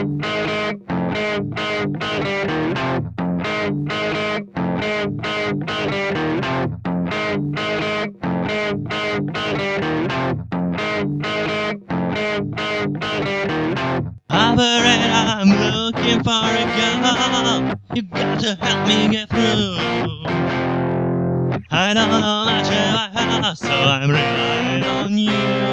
Operator, I'm looking for a girl. You've got to help me get through. I don't know much about her, so I'm relying on you.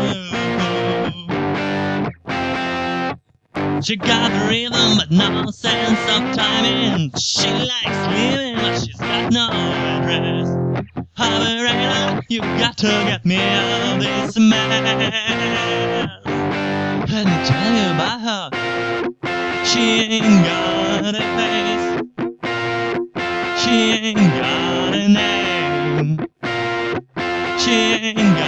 She got the rhythm, but no sense of timing. She likes living, but she's got no address. Operator, you got to get me out of this mess. Let me tell you about her. She ain't got a face. She ain't got a name. She ain't got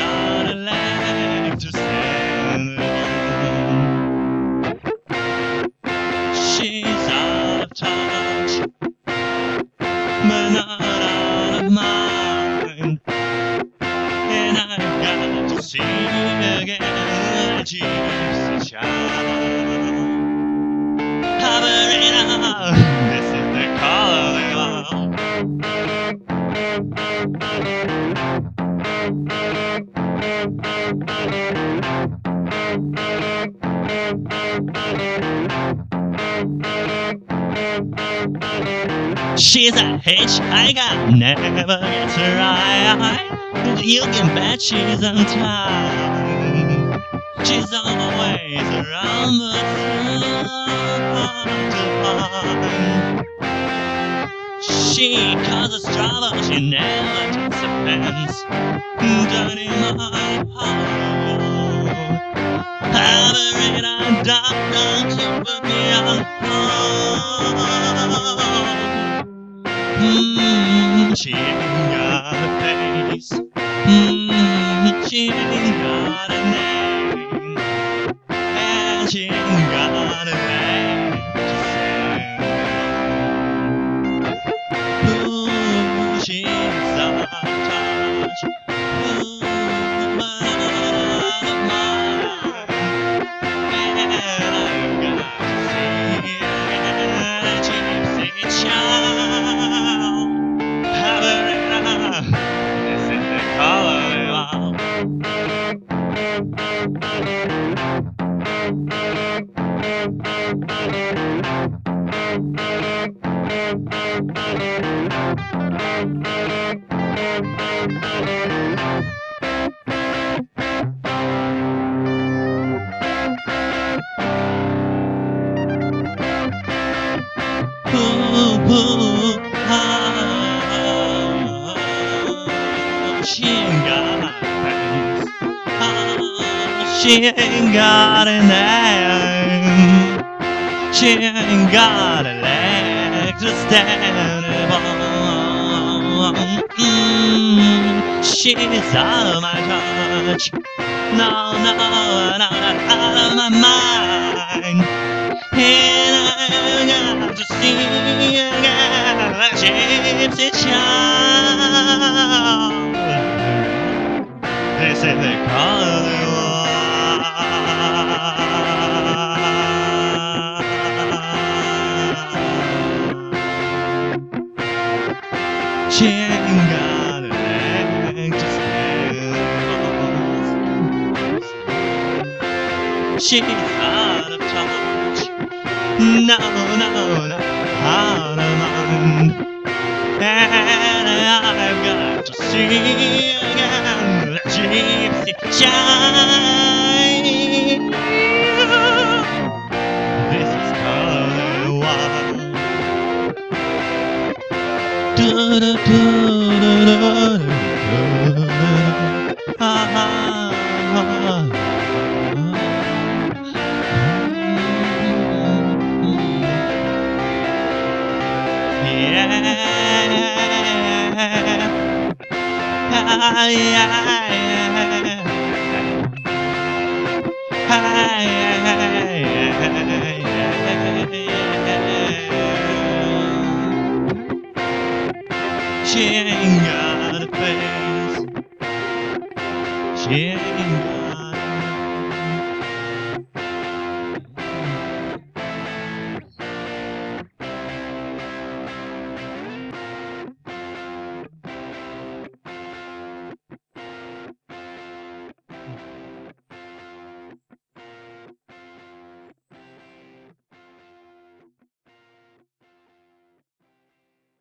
she's a hitchhiker, never gets her ride. You can bet she's on time. She's always around, the hard. She causes trouble, she never takes offense. Dirty my heart. Operator, don't you put me on hold. Mm, she ain't got a face. Mm, she ain't got a she ain't got face. Ah, She ain't got a leg to stand. Mm, she's out of my touch. No, no, no, out of my mind. And I got to see again a gypsy child. They say they call it She's out of touch. No, no, no, out of mind. And I've got to see gypsy child. Yeah. She ain't got a face. She